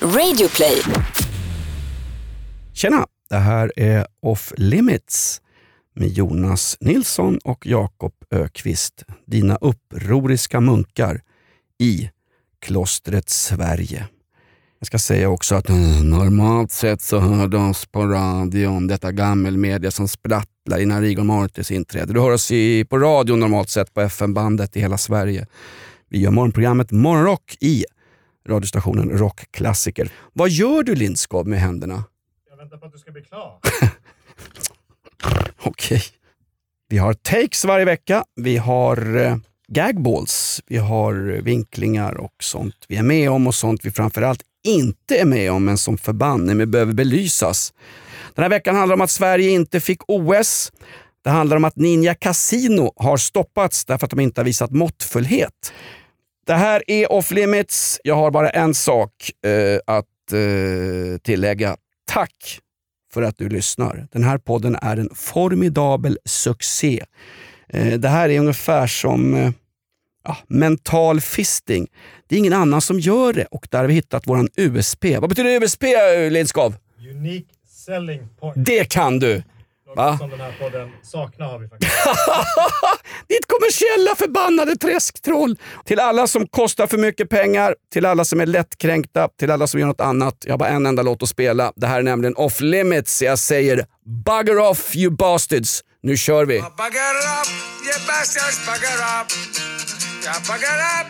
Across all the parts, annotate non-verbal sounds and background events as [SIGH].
Radioplay. Tjena! Det här är Off Limits med Jonas Nilsson och Jakob Ökvist. Dina upproriska munkar i klostret Sverige. Jag ska säga också att eh, normalt sett så hör du oss på radion, detta gammelmedia som sprattlar innan Rigor Mortis inträde. Du hör oss i, på radio normalt sett på FM-bandet i hela Sverige. Vi gör morgonprogrammet Morgonrock i radiostationen Rockklassiker. Vad gör du Lindskov med händerna? Jag väntar på att du ska bli klar. [LAUGHS] Okej. Vi har takes varje vecka. Vi har eh, gagballs. Vi har vinklingar och sånt vi är med om och sånt vi framförallt inte är med om men som förbanne mig behöver belysas. Den här veckan handlar om att Sverige inte fick OS. Det handlar om att Ninja Casino har stoppats därför att de inte har visat måttfullhet. Det här är off limits. Jag har bara en sak eh, att eh, tillägga. Tack för att du lyssnar. Den här podden är en formidabel succé. Eh, det här är ungefär som eh, ja, mental fisting. Det är ingen annan som gör det och där har vi hittat våran USP. Vad betyder USP eh, Lindskov? Unique selling point. Det kan du! Något Va? som den här podden saknar har vi faktiskt. [LAUGHS] Ditt kommersiella förbannade träsktroll! Till alla som kostar för mycket pengar, till alla som är lättkränkta, till alla som gör något annat. Jag har bara en enda låt att spela. Det här är nämligen off limits. Jag säger bugger off you bastards. Nu kör vi! Bugger up, you bastards, bugger up. Yeah, bugger up,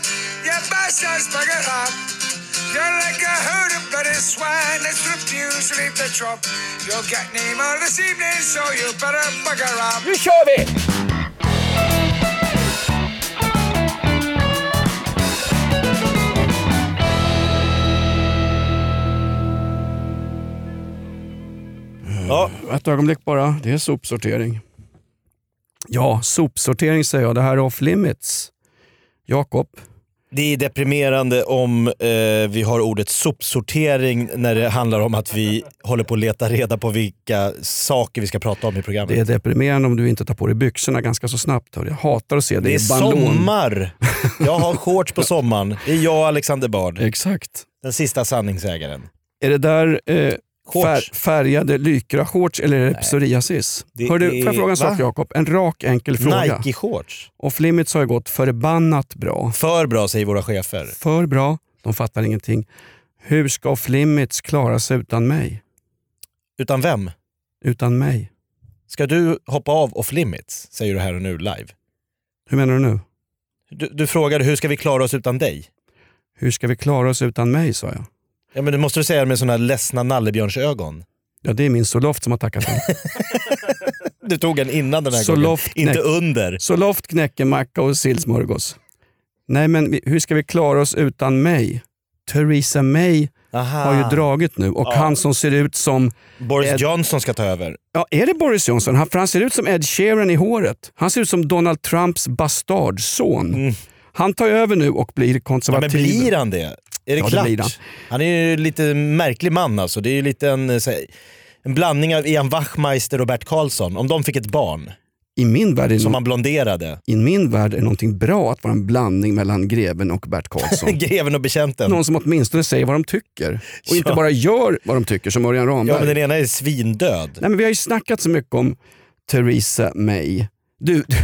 you bastards, bugger up. You're like a herd of bloody swine that's refused to leave the trop. You'll get name out this evening, so you better bugger up. Nu kör vi! Ja, Ett ögonblick bara. Det är sopsortering. Ja, sopsortering säger jag. Det här är off limits. Jakob, det är deprimerande om eh, vi har ordet sopsortering när det handlar om att vi håller på att leta reda på vilka saker vi ska prata om i programmet. det är deprimerande om du inte tar på dig byxorna ganska så snabbt. hör Jag hatar att se Det dig är sommar! Jag har [LAUGHS] shorts på sommaren. Det är jag och Alexander Bard, Exakt. den sista sanningsägaren. Är det där eh. Fär, färgade lycra-shorts eller är det psoriasis? Det Hör du, får jag fråga en sak? Jakob? En rak enkel fråga. Nike-shorts. Off limits har ju gått förbannat bra. För bra säger våra chefer. För bra. De fattar ingenting. Hur ska off limits klara sig utan mig? Utan vem? Utan mig? Ska du hoppa av off limits? Säger du här och nu live. Hur menar du nu? Du, du frågade hur ska vi klara oss utan dig? Hur ska vi klara oss utan mig, sa jag. Ja men det måste du säga med här ledsna nallebjörnsögon. Ja, det är min Zoloft som har tackat mig. [LAUGHS] Du tog en innan den här Så gången, inte under. Zoloft, knäckemacka och sillsmörgås. Nej, men vi- hur ska vi klara oss utan mig? Theresa May Aha. har ju dragit nu och Ja. han som ser ut som... Boris Ed- Johnson ska ta över. Ja, är det Boris Johnson? Han, för han ser ut som Ed Sheeran i håret. Han ser ut som Donald Trumps bastardson. Mm. Han tar över nu och blir Ja, konservativ. men blir han det? Är det Ja, det klart? blir han. han är ju lite märklig man alltså. Det är ju lite en, eh, en blandning av Ian Wachtmeister och Bert Karlsson. Om de fick ett barn I min värld är som man blonderade. i min värld är det någonting bra att vara en blandning mellan greven och Bert Karlsson. [LAUGHS] Greven och betjänten. Någon som åtminstone säger vad de tycker och inte Ja. bara gör vad de tycker som Örjan Ja Ramberg. men den ena är svindöd. Nej, men vi har ju snackat så mycket om Theresa May. Du, du,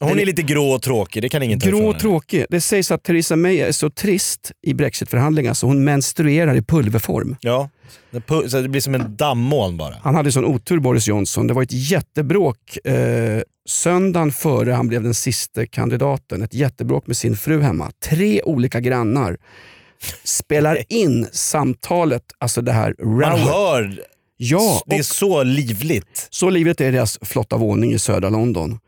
Hon är lite grå och tråkig, det kan ingen ta grå och tråkig. Det sägs att Theresa May är så trist i brexitförhandlingar så hon menstruerar i pulverform. Ja, så det blir som en dammoln bara. Han hade sån otur Boris Johnson. Det var ett jättebråk eh, söndagen före han blev den sista kandidaten. Ett jättebråk med sin fru hemma. Tre olika grannar spelar [LAUGHS] in samtalet, alltså det här Man hör, Ja, det är så livligt. så livet är deras flotta våning i södra London.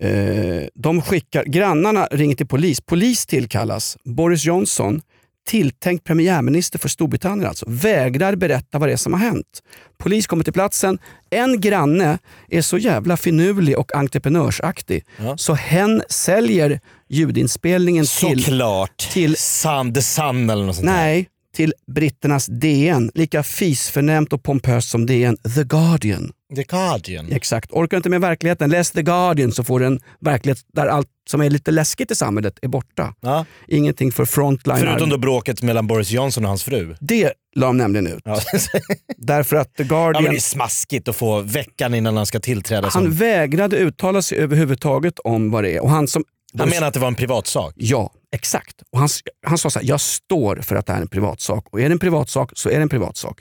Eh, de skickar, grannarna ringer till polis. Polis tillkallas. Boris Johnson, tilltänkt premiärminister för Storbritannien alltså, vägrar berätta vad det är som har hänt. Polis kommer till platsen. En granne är så jävla finurlig och entreprenörsaktig Ja. så hen säljer ljudinspelningen till... Såklart. till- Sun, The Sun eller något sånt. Nej, till britternas DN, lika fisförnämt och pompöst som DN, The Guardian. The Guardian. Exakt. Orkar inte med verkligheten, läs The Guardian så får du en verklighet där allt som är lite läskigt i samhället är borta. Ja. Ingenting för frontline. Förutom då bråket mellan Boris Johnson och hans fru. Det la de nämligen ut. Ja. [LAUGHS] Därför att The ja, Guardian, men det är smaskigt att få veckan innan han ska tillträda. han Som, vägrade uttala sig överhuvudtaget om vad det är. Och han som, han menar att det var en privatsak. Ja, exakt. Och han, han sa så här, jag står för att det här är en privatsak. Och är det en privatsak så är det en privatsak.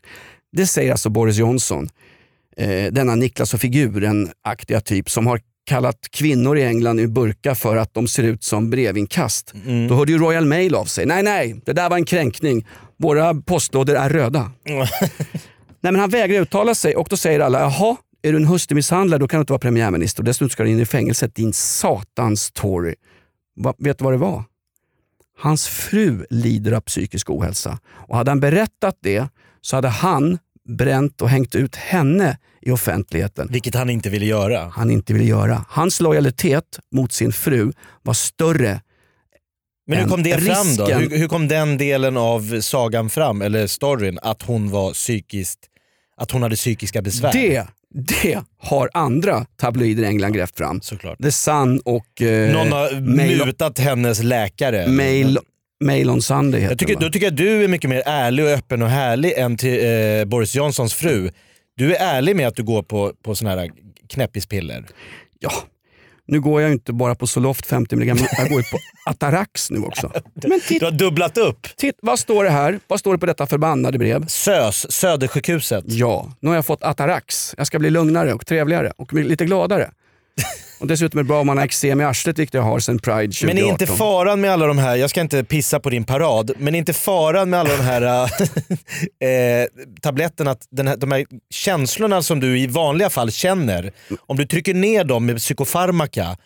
Det säger alltså Boris Johnson, eh, denna Niklas och figuren-aktiga typ som har kallat kvinnor i England i burka för att de ser ut som brevinkast. Mm. Då hörde ju Royal Mail av sig. Nej, nej, det där var en kränkning. Våra postlådor är röda. [LAUGHS] Nej, men han vägrar uttala sig och då säger alla, jaha, är du en hustrumisshandlare då kan du inte vara premiärminister och dessutom ska du in i fängelset din satans Tory. Va, vet du vad det var? Hans fru lider av psykisk ohälsa och hade han berättat det så hade han bränt och hängt ut henne i offentligheten. Vilket han inte ville göra. Han inte ville göra. Hans lojalitet mot sin fru var större. Men hur kom det fram då? Hur, hur kom den delen av sagan fram, eller storyn, att hon var psykiskt, att hon hade psykiska besvär? Det, det har andra tabloider i England grävt fram. Såklart. The Sun och eh, Någon har Mail, mutat hennes läkare. Mail, Mail on Sunday heter Jag tycker, det, då tycker jag du är mycket mer ärlig och öppen och härlig än till eh, Boris Johnsons fru. Du är ärlig med att du går på, på såna här knäppispiller. Ja, nu går jag ju inte bara på Zoloft 50 mg, jag går ju på [LAUGHS] Atarax nu också. Men Du titta, har dubblat upp. titt, vad står det här? Vad står det på detta förbannade brev? SÖS, Södersjukhuset. Ja, nu har jag fått Atarax. Jag ska bli lugnare och trevligare och lite gladare. Och dessutom är det bra om man har eksem i arslet, vilket jag har sedan Pride 2018. Men är inte faran med alla de här, jag ska inte pissa på din parad, men är inte faran med alla de här [LAUGHS] eh, tabletterna att här, de här känslorna som du i vanliga fall känner, om du trycker ner dem med psykofarmaka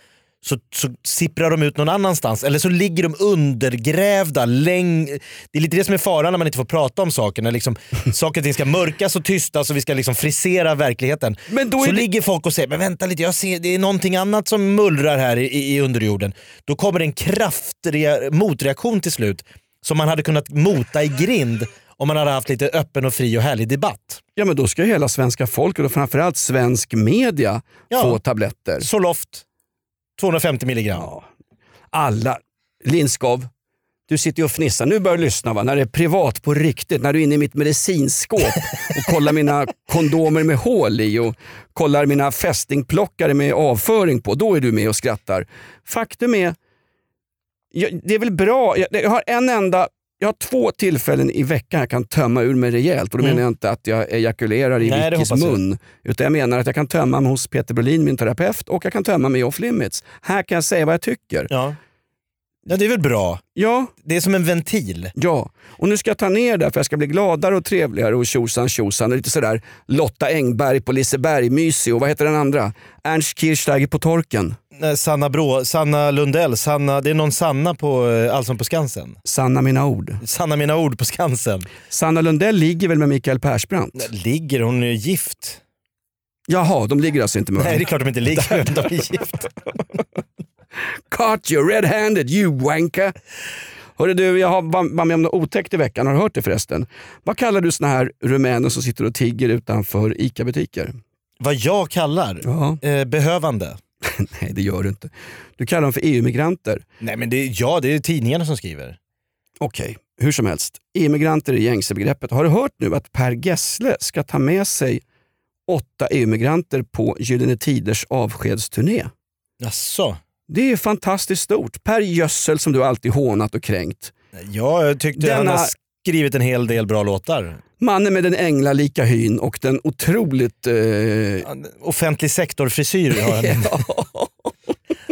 så, så sipprar de ut någon annanstans eller så ligger de undergrävda. Läng... Det är lite det som är faran när man inte får prata om saker. När liksom, [LAUGHS] saker och ting ska mörkas och tystas och vi ska liksom frisera verkligheten. Men då så det- ligger folk och säger, men vänta lite, jag ser, det är någonting annat som mullrar här i, i underjorden. Då kommer en kraftig motreaktion till slut som man hade kunnat mota i grind om man hade haft lite öppen och fri och härlig debatt. Ja, men då ska hela svenska folket och framförallt svensk media Ja. få tabletter. Zoloft, 250 milligram. Ja. Alla. Lindskov, du sitter ju och fnissar. Nu börjar du lyssna va? när det är privat på riktigt. När du är inne i mitt medicinskåp och kollar mina [LAUGHS] kondomer med hål i och kollar mina fästingplockare med avföring på. Då är du med och skrattar. Faktum är, det är väl bra. Jag har en enda jag har två tillfällen i veckan jag kan tömma ur mig rejält och då Mm. menar jag inte att jag ejakulerar i Nej, det Vickis mun. Utan jag menar att jag kan tömma mig hos Peter Brolin, min terapeut, och jag kan tömma mig i off limits. Här kan jag säga vad jag tycker. Ja. ja, det är väl bra. Ja, Det är som en ventil. ja. Och nu ska jag ta ner det för jag ska bli gladare och trevligare och tjosan tjosan. Lite sådär Lotta Engberg på Liseberg-mysig och vad heter den andra? Ernst Kirchsteiger på torken. Sanna, Brå, Sanna Lundell, Sanna, det är någon Sanna på eh, Allsång på Skansen. Sanna mina ord. Sanna mina ord på Skansen. Sanna Lundell ligger väl med Mikael Persbrandt? Ligger hon är gift? Jaha, de ligger alltså inte med Nej det är varandra. klart de inte ligger, [LAUGHS] de är gift. Caught you red-handed you wanker. Hörru du, jag har var var med om något otäckt i veckan. Har du hört det förresten? Vad kallar du såna här rumäner som sitter och tigger utanför ICA-butiker? Vad jag kallar Ja. eh, behövande. [LAUGHS] Nej, det gör du inte. Du kallar dem för EU-migranter. Nej men det, ja det är tidningarna som skriver. Okej, hur som helst. EU-migranter är gängse begreppet. Har du hört nu att Per Gessle ska ta med sig åtta EU-migranter på Gyllene Tiders avskedsturné? Jaså? Det är fantastiskt stort. Per Gössel som du alltid hånat och kränkt. Ja, jag tyckte han Denna- har skrivit en hel del bra låtar. Mannen med den änglalika hyn och den otroligt... Eh, Offentlig sektor-frisyr har han. [LAUGHS]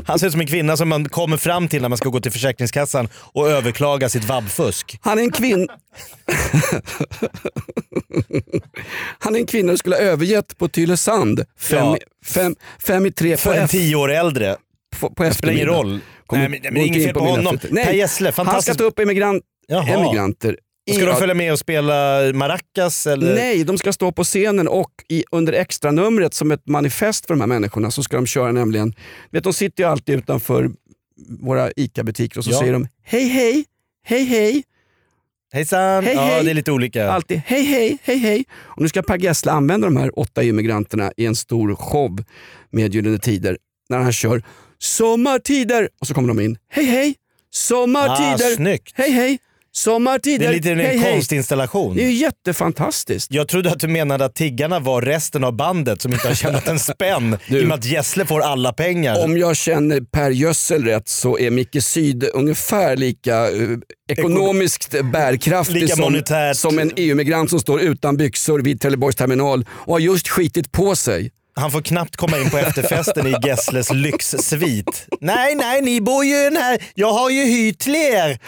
[LAUGHS] Han ser ut som en kvinna som man kommer fram till när man ska gå till Försäkringskassan och överklaga sitt vabbfusk. han är en kvinn... [LAUGHS] han är en kvinna du skulle ha övergett på Tylösand. Fem, Ja. fem, fem i tre på, För en F, tio år äldre. på, på spelar ingen roll. Kommer- Nej, men, men inget in fel på på honom. Nej, Per Gessle, Han ska ta upp emigrant, Jaha. emigranter. Ska i- de följa med och spela maracas? Eller? Nej, de ska stå på scenen och i, under extra numret som ett manifest för de här människorna så ska de köra nämligen, vet, de sitter ju alltid utanför våra ICA-butiker och så Ja. säger de hej hej, hej hej. Hejsan! Hej, ja, hej. det är lite olika. Alltid hej hej, hej hej. Och nu ska Per Gessle använda de här åtta EU-migranterna i en stor show med Gyllene Tider. När han kör Sommartider och så kommer de in. Hej hej, sommartider. Ah, snyggt. Hej hej, sommartider. Det är lite en hej. konstinstallation. Det är ju jättefantastiskt. Jag trodde att du menade att tiggarna var resten av bandet som inte har tjänat en spänn [LAUGHS] Du. i och med att Gessle får alla pengar. Om jag känner Per Gössel rätt så är Micke Syd ungefär lika eh, ekonomiskt bärkraftig Lika som, monetärt. som en EU-migrant som står utan byxor vid Trelleborgs terminal och har just skitit på sig. Han får knappt komma in på efterfesten i Gessles lyxsvit. Nej, nej, ni bor ju i den här... Jag har ju hyrt till er.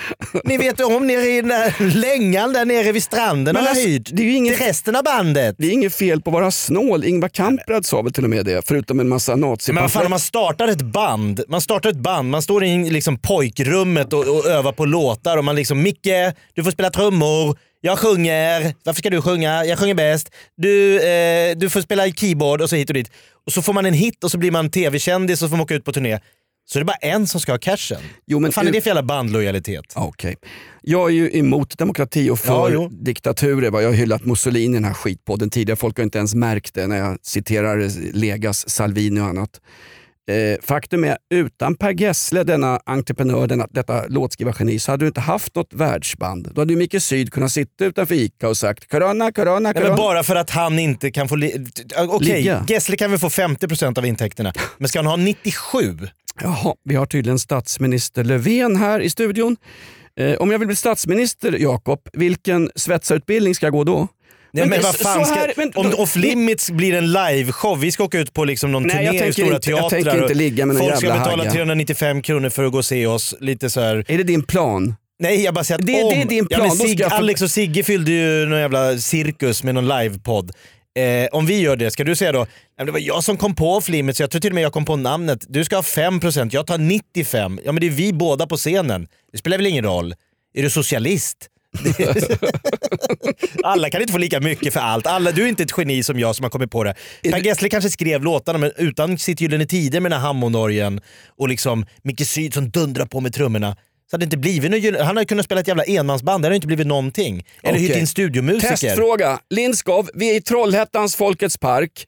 Ni vet om nere i den där längan där nere vid stranden Men har jag alltså, hyrt. det är ju inget- resten av bandet. Det är inget fel på att vara snål. Ingvar Kamprad sa väl till och med det, förutom en massa Men vad fan, man startar ett band, man startar ett band, man står i liksom pojkrummet och, och övar på låtar och man liksom “Micke, du får spela trummor, jag sjunger, varför ska du sjunga? Jag sjunger bäst. Du, eh, du får spela keyboard” och så hit och dit. Och så får man en hit och så blir man tv-kändis och får man åka ut på turné. Så är det bara en som ska ha cashen. Jo, men Vad fan är ut- det för jävla bandlojalitet? Ja, Okej. Jag är ju emot demokrati och för Ja, diktaturer. va. Jag har hyllat Mussolini i den här skitpodden tidigare. Folk har inte ens märkt det när jag citerar Legas, Salvini och annat. Eh, faktum är, utan Per Gessle, denna entreprenör, denna, detta låtskrivargeni, så hade du inte haft något världsband. Då hade ju Micke Syd kunnat sitta utanför ICA och sagt corona, corona, Nej, corona. men bara för att han inte kan få... Okej, Ligga. Gessle kan väl få 50% av intäkterna, [LAUGHS] men ska han ha 97? Jaha, vi har tydligen statsminister Löfven här i studion. Eh, om jag vill bli statsminister, Jakob, vilken svetsarutbildning ska jag gå då? Nej, Men vad fan så ska, här- men- om Off Limits blir en liveshow, vi ska åka ut på liksom någon Nej, jag turné i stora inte- jag teatrar. tänker inte ligga med Folk ska betala hagga. 395 kronor för att gå och se oss. Lite så här. Är det din plan? Nej jag bara säger att Det- om... det är din ja, plan, ska Sig, jag Alex och Sigge fyllde ju någon jävla cirkus med någon livepodd. Eh, om vi gör det, ska du säga då, "Nej, men det var jag som kom på Off Limits, jag tror till och med jag kom på namnet. Du ska ha 5%, jag tar 95%. Ja men det är vi båda på scenen. Det spelar väl ingen roll? Är du socialist? [LAUGHS] Alla kan inte få lika mycket för allt. Alla, du är inte ett geni som jag som har kommit på det. Per Gessle kanske skrev låtarna men utan sitt Gyllene Tider med den här Hammondorgeln och liksom Micke Syd som dundrar på med trummorna. Så hade det inte blivit gyllene- han hade kunnat spela ett jävla enmansband, det hade inte blivit någonting. Eller hyrt Okej. in studiomusiker. Testfråga. Lindskov, vi är i Trollhättans Folkets park.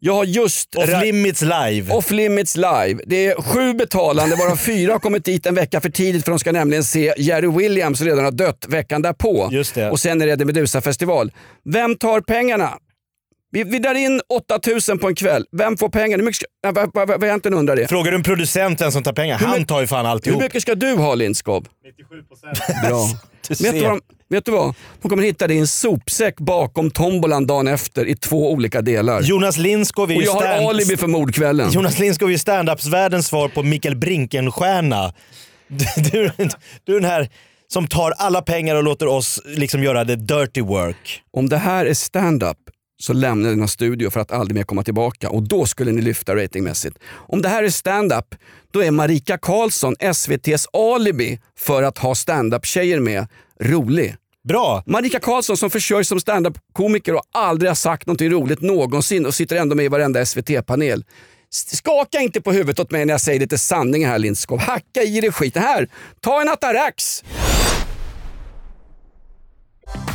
Jag har just... Off Limits live. Off Limits live. Det är sju betalande varav fyra har kommit dit en vecka för tidigt för de ska nämligen se Jerry Williams som redan har dött veckan därpå. Just det. Och sen är det Medusa festival. Vem tar pengarna? Vi, vi drar in 8000 på en kväll. Vem får pengarna? Hur mycket ska, äh, vad, vad, vad, egentligen undrar det. Frågar du en producent vem som tar pengar, han tar ju fan Hur alltihop. mycket ska du ha Lindskov? 97 procent. Bra. [LAUGHS] Du vet, du vad de, vet du vad? De kommer hitta det i en sopsäck bakom tombolan dagen efter i två olika delar. Jonas Lindskov är Och ju jag har stand- alibi för mordkvällen. Jonas Lindskov är ju standups-världens svar på Mikael Brinkenstierna. Du, du, du är den här som tar alla pengar och låter oss liksom göra the dirty work. Om det här är stand-up så lämnar jag denna studio för att aldrig mer komma tillbaka och då skulle ni lyfta ratingmässigt. Om det här är stand-up, då är Marika Karlsson SVTs alibi för att ha stand-up-tjejer med rolig. Bra! Marika Karlsson som försörjer som stand-up-komiker och aldrig har sagt något roligt någonsin och sitter ändå med i varenda SVT-panel. Skaka inte på huvudet åt mig när jag säger lite sanningar här Lindskov. Hacka i dig skiten. Här, ta en Atarax!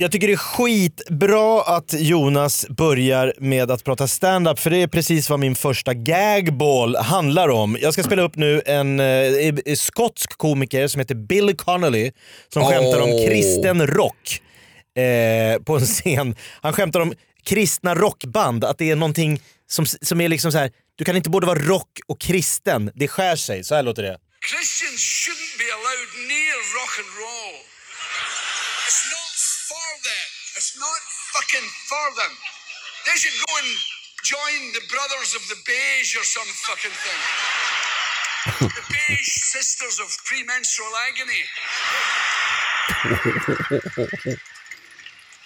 Jag tycker det är skitbra att Jonas börjar med att prata stand-up för det är precis vad min första gagball handlar om. Jag ska spela upp nu en eh, skotsk komiker som heter Bill Connolly som Åh. skämtar om kristen rock eh, på en scen. Han skämtar om kristna rockband, att det är någonting som, som är liksom så här. du kan inte både vara rock och kristen, det skär sig. Så här låter det. Christians shouldn't be allowed near rock and roll. Not fucking for them. They should go and join the Brothers of the Beige or some fucking thing. the Beige Sisters of Premenstrual Agony.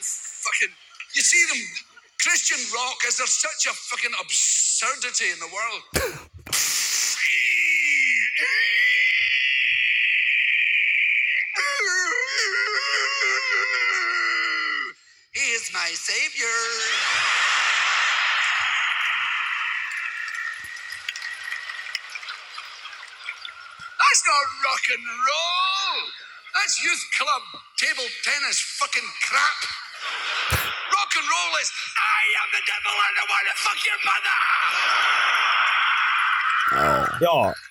fucking. You see them. Christian rock, is there such a fucking absurdity in the world? Is my savior. That's not rock and roll. That's youth club table tennis fucking crap. Rock and roll is I am the devil and I want to fuck your mother. Ja.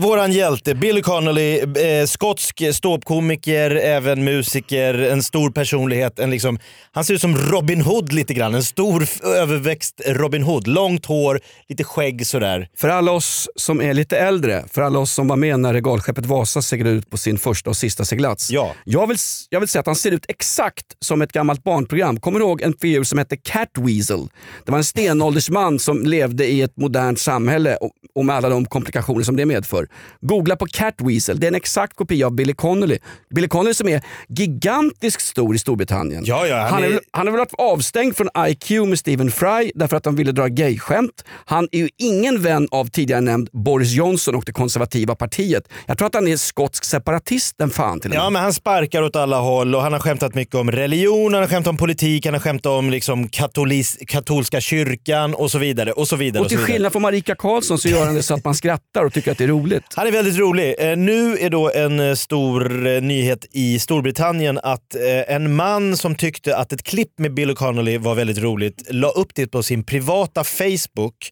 Våran hjälte, Billy Connolly, eh, skotsk ståuppkomiker, även musiker, en stor personlighet. En liksom, han ser ut som Robin Hood lite grann. En stor överväxt Robin Hood. Långt hår, lite skägg sådär. För alla oss som är lite äldre, för alla oss som var med när regalskeppet Vasa seglade ut på sin första och sista seglats. Ja. Jag, vill, jag vill säga att han ser ut exakt som ett gammalt barnprogram. Kommer du ihåg en figur som hette Catweasel? Det var en stenåldersman som levde i ett modernt samhälle och, och med alla de komplikationer som det medför. Googla på Catweasel, det är en exakt kopia av Billy Connolly. Billy Connolly som är gigantiskt stor i Storbritannien. Ja, ja, han han, är... han har väl varit avstängd från IQ med Stephen Fry därför att de ville dra gayskämt. Han är ju ingen vän av tidigare nämnd Boris Johnson och det konservativa partiet. Jag tror att han är skotsk separatist den fan till och med. Ja, men han sparkar åt alla håll och han har skämtat mycket om religion, han har skämtat om politik, han har skämtat om liksom katolis, katolska kyrkan och så vidare. Och så vidare. och till så vidare. skillnad från Marika Karlsson så gör han det så att man skrattar och tycker att det är roligt. Han är väldigt rolig. Eh, nu är då en eh, stor eh, nyhet i Storbritannien att en man som tyckte att ett klipp med Bill Connolly var väldigt roligt la upp det på sin privata Facebook.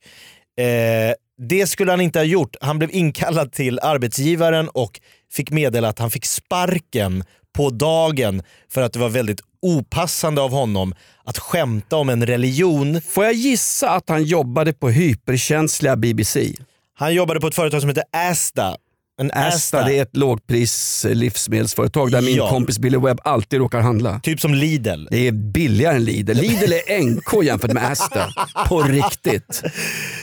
Det skulle han inte ha gjort. Han blev inkallad till arbetsgivaren och fick meddela att han fick sparken på dagen för att det var väldigt opassande av honom att skämta om en religion. Får jag gissa att han jobbade på hyperkänsliga BBC? Han jobbade på ett företag som heter Asta. En Asta, det är ett lågpris eh, livsmedelsföretag där min Ja. kompis Billy Webb alltid råkar handla. Typ som Lidl. Det är billigare än Lidl. Lidl är NK jämfört med Asta. På riktigt.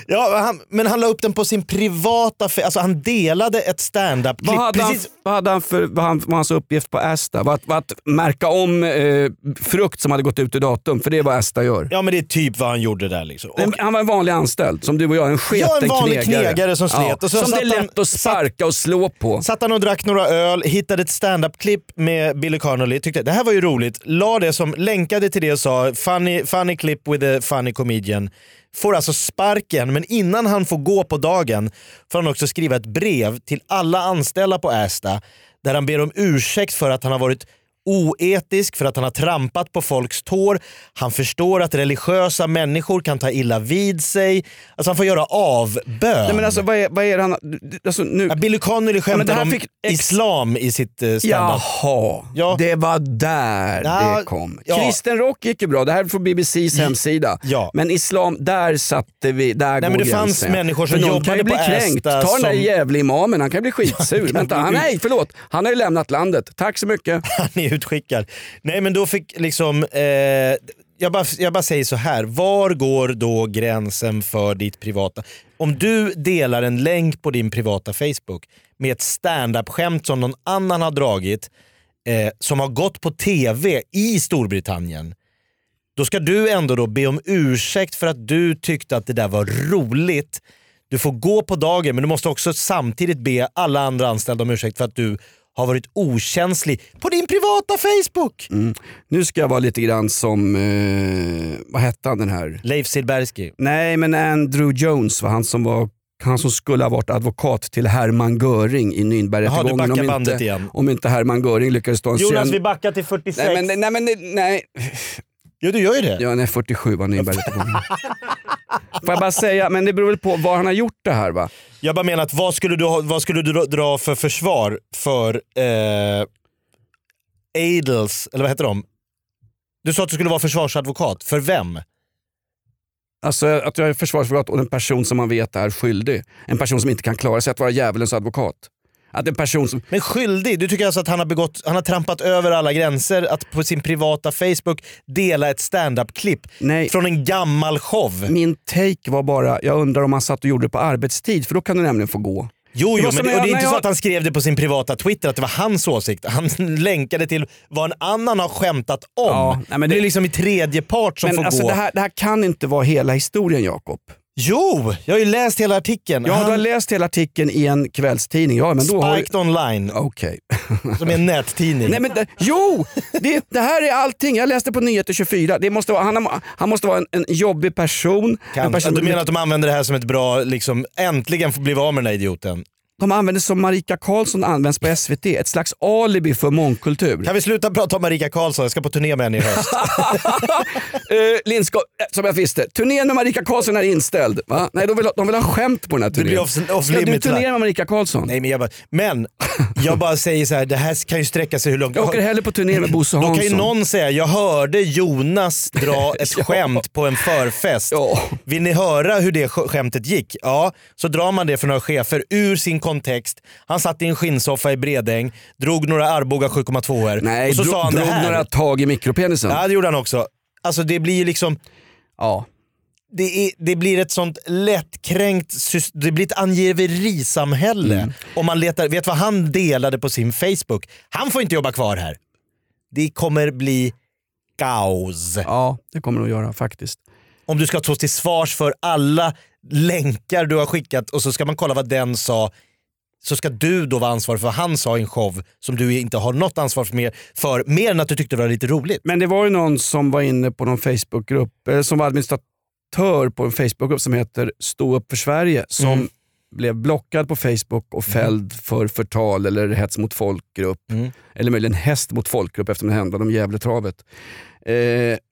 Ja, han, men han la upp den på sin privata... Alltså han delade ett stand-up-klipp. Vad hade, han, vad hade han för vad han, vad hans uppgift på Asta? Var att, var att märka om eh, frukt som hade gått ut i datum, för det är vad Asta gör. Ja men det är typ vad han gjorde där. Liksom. Och, Han var en vanlig anställd, som du och jag, en sketen Ja, en vanlig knegare. knegare som slet. Och så som det är satt han- lätt att sparka och slå på. Satt han och drack några öl, hittade ett standup-klipp med Billy Connolly, tyckte det här var ju roligt, la det som, länkade till det och sa funny, funny clip with a funny comedian. Får alltså sparken, men innan han får gå på dagen får han också skriva ett brev till alla anställda på Asta där han ber om ursäkt för att han har varit oetisk, för att han har trampat på folks tår. Han förstår att religiösa människor kan ta illa vid sig. Alltså han får göra avbön. Nej, men alltså, vad, är, vad är det han... Alltså, nu, Ja, Billy Connolly här om fick islam i sitt uh, standup. Jaha, Ja. det var där Ja, det kom. ja. Kristen rock gick ju bra, det här är från BBCs hemsida. Ja. Men islam, där satte vi, där Nej, går men det gränsen. fanns människor som jobbade kan ju bli på kränkt. Ta den där som- jävla imamen, han kan bli skitsur. Vänta, han, nej förlåt, han har ju lämnat landet. Tack så mycket. [LAUGHS] Utskickad. Nej men då fick liksom, eh, jag, bara, jag bara säger så här. var går då gränsen för ditt privata? Om du delar en länk på din privata Facebook med ett standup-skämt som någon annan har dragit, eh, som har gått på TV i Storbritannien, då ska du ändå då be om ursäkt för att du tyckte att det där var roligt. Du får gå på dagen men du måste också samtidigt be alla andra anställda om ursäkt för att du har varit okänslig på din privata Facebook. Nu ska jag vara lite grann som, eh, vad hette han den här? Leif Silbersky. Nej men Andrew Jones var han som var han som skulle ha varit advokat till Hermann Göring i Nürnbergrättegången om, bandet inte, igen. om inte Hermann Göring lyckades ta en Jonas syn- vi backar till 46. Nej men, nej, men nej, Jo du gör ju det. Ja, nej, 47 var Nürnbergrättegången. [LAUGHS] Får jag bara säga, men det beror väl på var han har gjort det här va? Jag bara menar att vad skulle du, ha- vad skulle du dra- dra för försvar för eh, Adels, eller vad heter de? Du sa att du skulle vara försvarsadvokat. För vem? Alltså att jag är försvarsadvokat och en person som man vet är skyldig. En person som inte kan klara sig att vara djävulens advokat. Att en person som... Men skyldig? Du tycker alltså att han har, begått, han har trampat över alla gränser att på sin privata Facebook dela ett stand-up-klipp från en gammal show? Min take var bara, jag undrar om han satt och gjorde det på arbetstid för då kan du nämligen få gå. Jo, jo men och det är inte så jag- att han skrev det på sin privata Twitter att det var hans åsikt. Han [LAUGHS] länkade till vad en annan har skämtat om. Ja, nej, men det, det- är liksom i tredje part som Men får alltså, gå. det, här, det här kan inte vara hela historien Jakob. Jo, jag har ju läst hela artikeln. Ja, Han- du har läst hela artikeln i en kvällstidning. Ja, men då har... Spiked online, Okej. [LAUGHS] som är en nättidning. Nej, men det, jo, det, det här är allting. Jag läste på Nyheter 24. Det måste vara, han, har- han måste vara en, en jobbig person. En kan, person du menar att de använder det här som ett bra, liksom, äntligen få bli av med den här idioten? De använder som Marika Karlsson används på SVT. Ett slags alibi för mångkultur. Kan vi sluta prata om Marika Karlsson? Jag ska på turné med henne i höst. Uh, [LAUGHS] Lindskog, eh, som jag visste, turnén med Marika Karlsson är inställd. Va? Nej, de vill, ha- de vill ha skämt på den här turnén. blir off- off Ska du turnera med Marika Karlsson? Nej, men, jag bara, men jag bara säger så här, det här kan ju sträcka sig hur långt... Jag åker hellre på turné med Bosse Då Hansson. kan ju någon säga, jag hörde Jonas dra [LAUGHS] ett skämt på en förfest. Ja. Vill ni höra hur det sk- skämtet gick? Ja, så drar man det för några chefer ur sin kontext. Han satt i en skinnsoffa i Bredäng, drog några Arboga 7,2 Nej, och så dro, sa han drog det här. några tag i mikropenisen. Ja, det gjorde han också. Alltså det blir ju liksom... Ja. det, är, det blir ett sånt lättkränkt, det blir ett angiverisamhälle. Mm. Om man letar, vet vad han delade på sin Facebook? Han får inte jobba kvar här. Det kommer bli kaos. ja, det kommer de att göra faktiskt. Om du ska stå till svars för alla länkar du har skickat och så ska man kolla vad den sa så ska du då vara ansvarig för vad han sa i en show som du inte har något ansvar för mer, för, mer än att du tyckte det var lite roligt. Men det var ju någon som var inne på någon Facebookgrupp, eh, som var administratör på en Facebookgrupp som heter Stå upp för Sverige, som Mm. blev blockad på Facebook och fälld för förtal eller hets mot folkgrupp. Mm. Eller möjligen häst mot folkgrupp efter det hände om Gävletravet. Eh,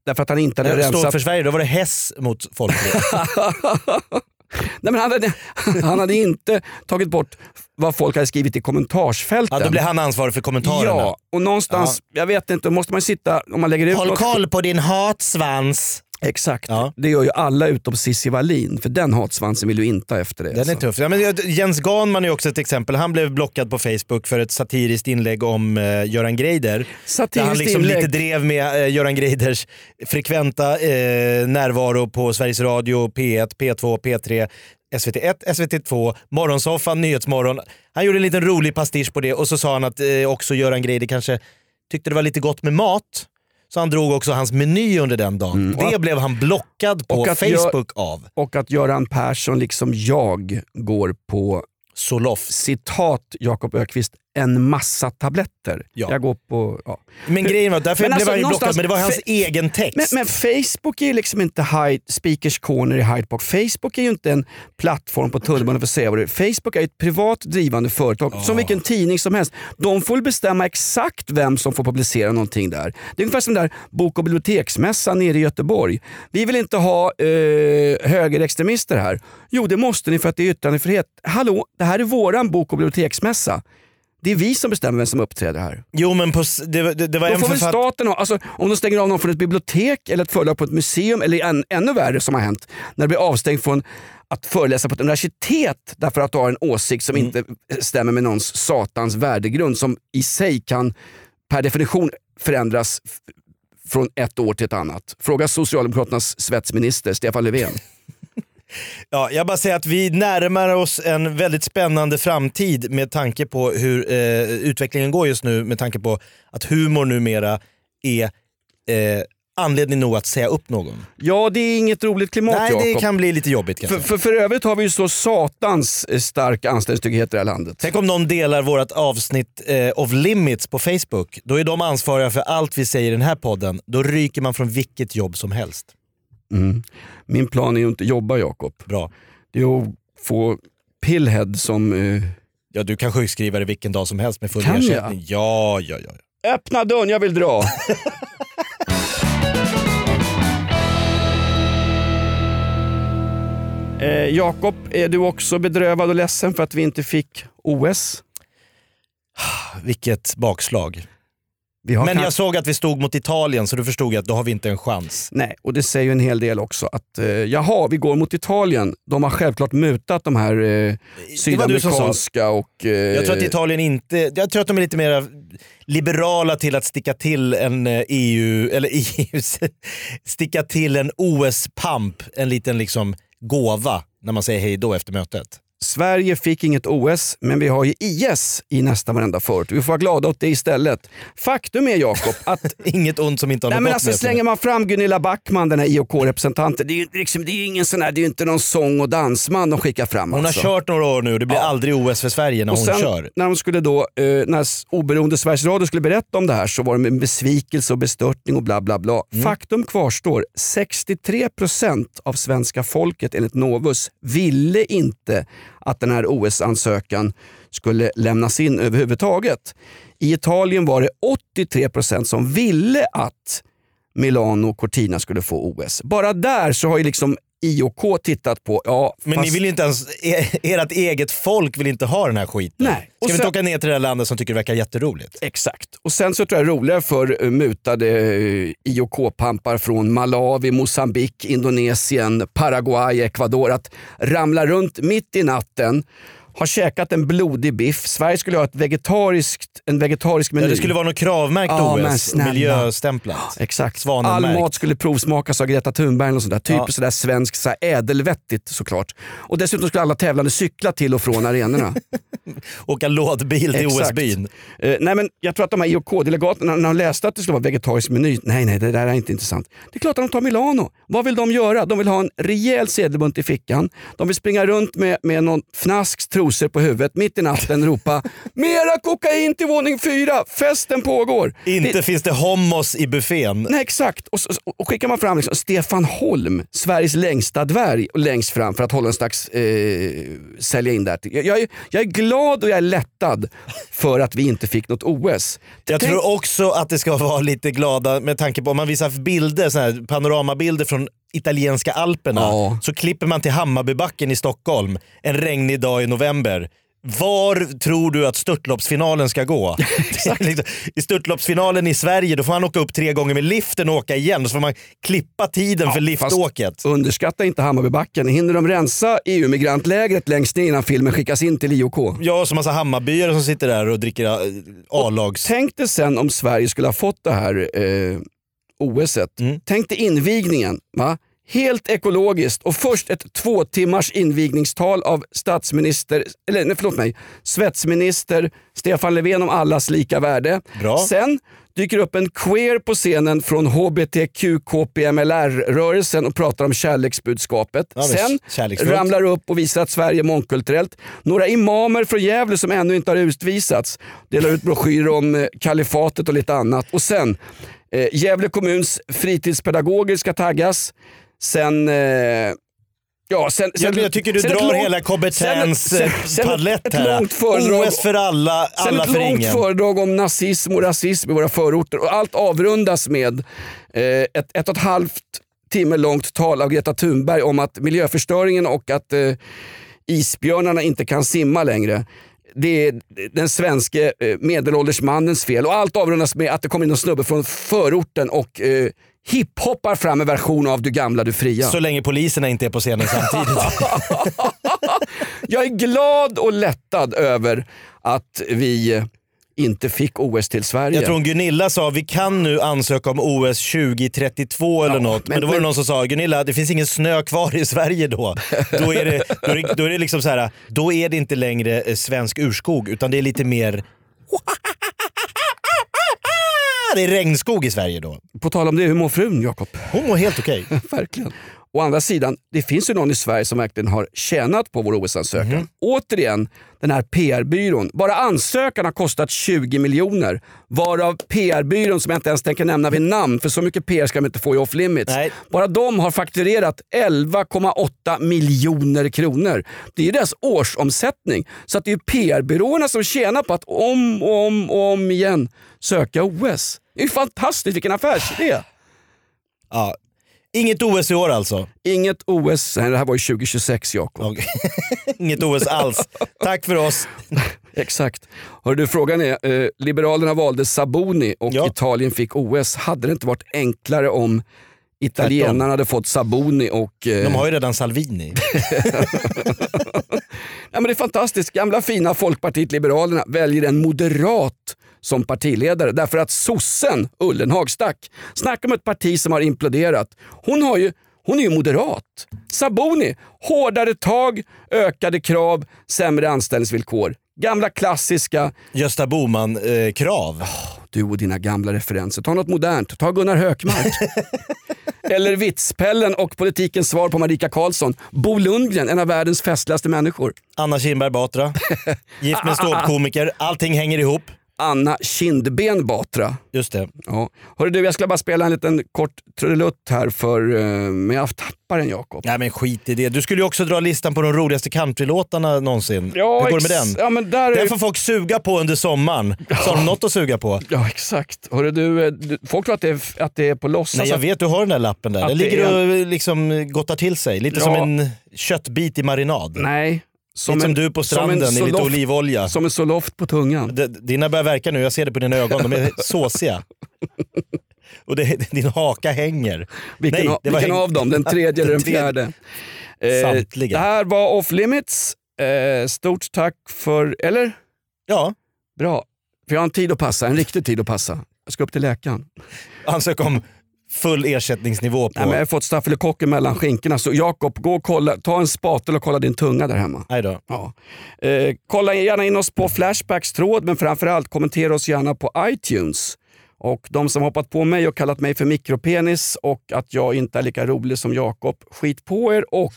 därför att han inte hade När det står rensat... för Sverige, då var det häss mot folk. [LAUGHS] Nej, men han, hade, han hade inte tagit bort vad folk hade skrivit i kommentarsfälten. ja, då blir han ansvarig för kommentarerna. Ja, och någonstans, jag vet inte, måste man sitta, om man lägger ut Håll något- koll på din hatsvans. Exakt, Ja. det gör ju alla utom Cissi Wallin, för den hatsvansen vill du inte ha efter det. Den är alltså. tuff. Ja, men Jens Ganman är också ett exempel. Han blev blockad på Facebook för ett satiriskt inlägg om uh, Göran Greider. Där han Satiriskt liksom inlägg. lite drev med eh, Göran Greiders frekventa eh, närvaro på Sveriges Radio, P1, P2, P3, SVT1, SVT2, Morgonsoffan, Nyhetsmorgon. Han gjorde en liten rolig pastisch på det och så sa han att eh, också Göran Greider kanske tyckte det var lite gott med mat. Så han drog också hans meny under den dagen. och Det att- blev han blockad på Facebook av. Och att Göran Persson, liksom jag, går på Soloff. citat Jakob Ökvist en massa tabletter. Ja. Jag går på... Ja. Men grejen var, därför Men blev alltså, han ju blockad, men det var hans egen text. Men, men Facebook är ju liksom inte Hyde, speakers corner i Hyde Park. Facebook är ju inte en plattform på tunnelbanan för att säga vad det är. Facebook är ett privat drivande företag, som vilken tidning som helst. De får bestämma exakt vem som får publicera någonting där. Det är ungefär som den där bok och biblioteksmässan nere i Göteborg. Vi vill inte ha eh, högerextremister här. Jo, det måste ni för att det är yttrandefrihet. Hallå, det här är våran bok och biblioteksmässa. Det är vi som bestämmer vem som uppträder här. Jo men på, det, det, det var Då en får väl författ- staten ha, alltså, om de stänger av någon från ett bibliotek eller ett föreläsare på ett museum eller än, ännu värre som har hänt, när det blir avstängd från att föreläsa på ett universitet därför att du har en åsikt som inte stämmer med någons satans värdegrund som i sig kan per definition förändras från ett år till ett annat. Fråga Socialdemokraternas svetsminister Stefan Löfven. Ja, jag bara säger att vi närmar oss en väldigt spännande framtid med tanke på hur eh, utvecklingen går just nu med tanke på att humor numera är eh, anledning nog att säga upp någon. Ja, det är inget roligt klimat Nej, det Jakob. kan bli lite jobbigt kanske. För, för, för övrigt har vi ju så satans eh, stark anställningstrygghet i det här landet. Tänk om någon delar vårt avsnitt eh, of limits på Facebook. Då är de ansvariga för allt vi säger i den här podden. Då ryker man från vilket jobb som helst. Mm. Min plan är ju inte att jobba Jakob. Bra. Det är att få Pillhead som... Eh, Ja, du kan sjukskriva dig vilken dag som helst med full Kan jag? ersättning. Ja, ja, ja. öppna dörren, jag vill dra. [LAUGHS] eh, Jakob, är du också bedrövad och ledsen för att vi inte fick OS? Vilket bakslag. Men kan- jag såg att vi stod mot Italien så då förstod jag att då har vi inte en chans. Nej, och det säger ju en hel del också. Att eh, jaha, vi går mot Italien. De har självklart mutat de här eh, sydamerikanska och... Eh, Jag tror att Italien inte, jag tror att de är lite mer liberala till att sticka till en eh, EU, eller [LAUGHS] EU, sticka till en OS-pamp, en liten liksom gåva när man säger hej då efter mötet. Sverige fick inget OS, men vi har ju IS i nästan varenda förort. Vi får vara glada åt det istället. Faktum är Jakob att [LAUGHS] Inget ont som inte har Nej, något men alltså, med slänger man fram Gunilla Backman, den här IOK-representanten, det är ju liksom, det är ingen sån här, det är inte någon sång och dansman de skickar fram. Hon har alltså. kört några år nu, det blir aldrig OS för Sverige när Och hon sen kör. när de skulle då, eh, när oberoende Sveriges Radio skulle berätta om det här så var det med besvikelse och bestörtning och bla bla bla. Mm. Faktum kvarstår, 63% av svenska folket enligt Novus ville inte att den här OS-ansökan skulle lämnas in överhuvudtaget. I Italien var det 83% som ville att Milano Cortina skulle få OS. Bara där så har ju liksom IOK tittat på, ja Men fast- ni vill inte ens, e- ert eget folk vill inte ha den här skiten. Nej. Och Ska vi sen- inte åka ner till det här landet som tycker det verkar jätteroligt? Exakt. Och sen så tror jag det är roligare för uh, mutade uh, IOK-pampar från Malawi, Mosambik, Indonesien, Paraguay, Ecuador att ramla runt mitt i natten, ha käkat en blodig biff. Sverige skulle ha ett vegetariskt, en vegetarisk meny. Ja, det skulle vara något kravmärkt Ja, OS, snälla. miljöstämplat. Exakt. All Svanenmärkt. mat skulle provsmakas av Greta Thunberg. Och sånt där. Typiskt Ja. sådär svenskt, så ädelvettigt såklart. Och dessutom skulle alla tävlande cykla till och från arenorna. [LAUGHS] Åka lådbil till Exakt. OS-byn. Eh, nej, men jag tror att de här IOK-delegaterna, när de läste att det skulle vara vegetarisk meny, nej, nej, det där är inte intressant. Det är klart att de tar Milano. Vad vill de göra? De vill ha en rejäl sedelbunt i fickan. De vill springa runt med, med någon fnasks trosor på huvudet mitt i natten ropa “Mera kokain till våning fyra, festen pågår”. Inte Det, finns det homos i buffén. nej, exakt. Och, så, och skickar man fram liksom Stefan Holm, Sveriges längsta dvärg, längst fram för att hålla en slags eh, sälja in där. Jag, jag, är, jag är glad och jag är lättad för att vi inte fick något OS. Jag Tänk- tror också att det ska vara lite glada med tanke på om man visar bilder, såna här panoramabilder från italienska alperna Ja. så klipper man till Hammarbybacken i Stockholm en regnig dag i november. Var tror du att störtloppsfinalen ska gå? [LAUGHS] I störtloppsfinalen i Sverige då får man åka upp tre gånger med liften och åka igen. Så får man klippa tiden för liftåket. Underskatta inte Hammarbybacken. Hinner de rensa EU-migrantlägret längst ner innan filmen skickas in till IOK? Jag som massa Hammarbyare som sitter där och dricker eh, A-lags... Tänk dig sen om Sverige skulle ha fått det här eh, OSet. Mm. Tänk dig invigningen. Va? Helt ekologiskt och först ett två timmars invigningstal av statsminister, eller nej, förlåt mig, svetsminister Stefan Löfven om allas lika värde. Bra. Sen dyker upp en queer på scenen från HBTQKPMLR-rörelsen och pratar om kärleksbudskapet. Ja, Sen kärleksfullt. ramlar upp och visar att Sverige är mångkulturellt. Några imamer från Gävle som ännu inte har utvisats delar ut broschyrer om eh, kalifatet och lite annat. Och sen eh, Gävle kommuns fritidspedagoger ska taggas. Sen eh, Ja, sen, Ja, men jag tycker du sen ett drar långt- hela sen- kompetens sen- sen palett ett här. långt föredrag- OS för alla, Sen alla ett för långt ingen. föredrag om nazism och rasism i våra förorter och allt avrundas med eh, ett, ett och ett halvt timme långt tal av Greta Thunberg om att miljöförstöringen och att eh, isbjörnarna inte kan simma längre. Det är den svenske eh, medelålders mannens fel och allt avrundas med att det kommer in en snubbe från förorten och eh, hiphoppar fram en version av Du gamla, du fria. Så länge poliserna inte är på scenen samtidigt. [LAUGHS] Jag är glad och lättad över att vi eh, inte fick OS till Sverige. Jag tror Gunilla sa vi kan nu ansöka om OS 2032 eller Ja, något. Men, men- då var det men- någon som sa Gunilla det finns ingen snö kvar i Sverige då. [LAUGHS] Då är det, då är det, då är det liksom så här, då är det inte längre eh, svensk urskog utan det är lite mer [LAUGHS] det är regnskog i Sverige då. På tal om det, hur mår frun Jakob? Hon mår helt okej. [LAUGHS] Verkligen. Å andra sidan, det finns ju någon i Sverige som verkligen har tjänat på vår OS-ansökan. Återigen, den här PR-byrån. Bara ansökan har kostat 20 miljoner. Varav PR-byrån, som jag inte ens tänker nämna vid namn, för så mycket PR ska de inte få i off limits. Nej. Bara de har fakturerat 11,8 miljoner kronor. Det är deras årsomsättning. Så att det är PR-byråerna som tjänar på att om och om och om igen söka OS. Det är ju fantastiskt, vilken affärsidé! Ja. Inget OS i år alltså. Inget OS, nej det här var ju 2026 Jakob. Okej. [LAUGHS] Inget OS alls. Tack för oss. [LAUGHS] Exakt. Hör du, frågan är, eh, Liberalerna valde Sabuni och Ja. Italien fick OS. Hade det inte varit enklare om italienarna hade fått Sabuni och... Eh, De har ju redan Salvini. [LAUGHS] ja, men det är fantastiskt. Gamla fina Folkpartiet Liberalerna väljer en moderat som partiledare därför att sossen Ullenhag stack. Snacka om ett parti som har imploderat. Hon har ju hon är ju moderat. Saboni, hårdare tag, ökade krav, sämre anställningsvillkor. Gamla klassiska, Gösta Bohman-krav. du och dina gamla referenser. Ta något modernt, ta Gunnar Hökmark. [LAUGHS] Eller Vitspellen och politikens svar på Marika Karlsson. Bo Lundgren, en av världens festligaste människor. Anna Kinberg Batra. [LAUGHS] Gift med ståuppkomiker. Allting hänger ihop. Anna Kindben Batra. Just det. Ja. Hörru du, jag ska bara spela en liten kort trudelutt här för, eh, men jag tappar den Jakob. Nej men skit i det. Du skulle ju också dra listan på de roligaste countrylåtarna någonsin. Hur går det med den? Ja, men där är... Den får folk suga på under sommaren. Så har de något att suga på. Ja exakt. Hörru du, eh, du, folk tror att det är, att det är på låtsas. Nej jag vet, du har den där lappen där. Den det ligger är och liksom gottar till sig. Lite Ja. som en köttbit i marinad. Nej. Som, som du på stranden i lite olivolja. Som en soloft på tungan. D- Dina börjar verka nu, jag ser det på dina ögon. De är [LAUGHS] såsiga. Och det, [LAUGHS] din haka hänger. Vilken, Nej, av, det var vilken häng- av dem? Den tredje eller [LAUGHS] den fjärde? Eh, Samtliga. det här var off limits. Eh, stort tack för... Eller? Ja, Bra. För jag har en tid att passa, en riktig tid att passa. Jag ska upp till läkaren. ansök om full ersättningsnivå på... Nej, men jag har fått stafylokocker mellan skinkorna. Så Jakob, gå och kolla, ta en spatel och kolla din tunga där hemma. Nej då. Ja. Eh, kolla gärna in oss på Flashbacks tråd, men framförallt kommentera oss gärna på iTunes. Och de som hoppat på mig och kallat mig för mikropenis och att jag inte är lika rolig som Jakob, skit på er och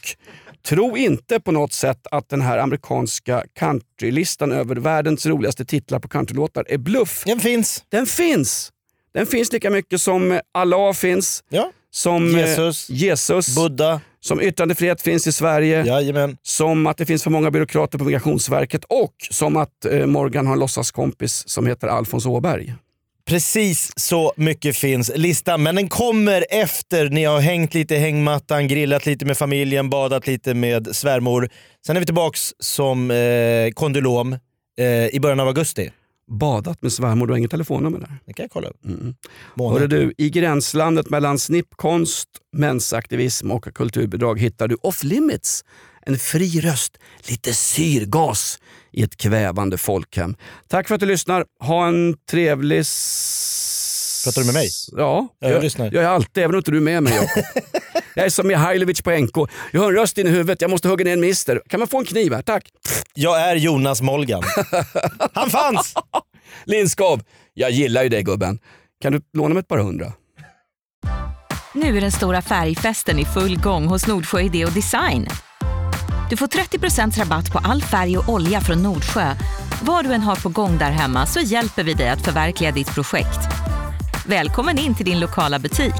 tro inte på något sätt att den här amerikanska countrylistan över världens roligaste titlar på countrylåtar är bluff. Den finns. Den finns! Den finns lika mycket som Allah finns, Ja. som eh, Jesus. Jesus Buddha. som yttrandefrihet finns i Sverige Jajamän. som att det finns för många byråkrater på Migrationsverket och som att eh, Morgan har en låtsaskompis som heter Alfons Åberg. Precis så mycket finns listan, men den kommer efter ni har hängt lite i hängmattan, grillat lite med familjen, badat lite med svärmor. Sen är vi tillbaks som eh, kondylom eh, i början av augusti. Badat med svärmor, du har inget telefonnummer där. Det kan jag kolla upp. Mm. Hörru du, I gränslandet mellan snippkonst, mensaktivism och kulturbidrag hittar du off limits. En fri röst, lite syrgas i ett kvävande folkhem. Tack för att du lyssnar. Ha en trevlig... Pratar du med mig? Ja, Ja, jag lyssnar. Jag är alltid, även om inte du är med mig Jakob. [LAUGHS] Jag är som Mihailovic på NK. Jag har en röst in i huvudet, jag måste hugga ner en mister. Kan man få en kniv här? Tack. Jag är Jonas Molgan. Han fanns! [LAUGHS] Lindskov, jag gillar ju dig gubben. Kan du låna mig ett par hundra? Nu är den stora färgfesten i full gång hos Nordsjö Idé och Design. Du får 30% rabatt på all färg och olja från Nordsjö. Vad du än har på gång där hemma så hjälper vi dig att förverkliga ditt projekt. Välkommen in till din lokala butik.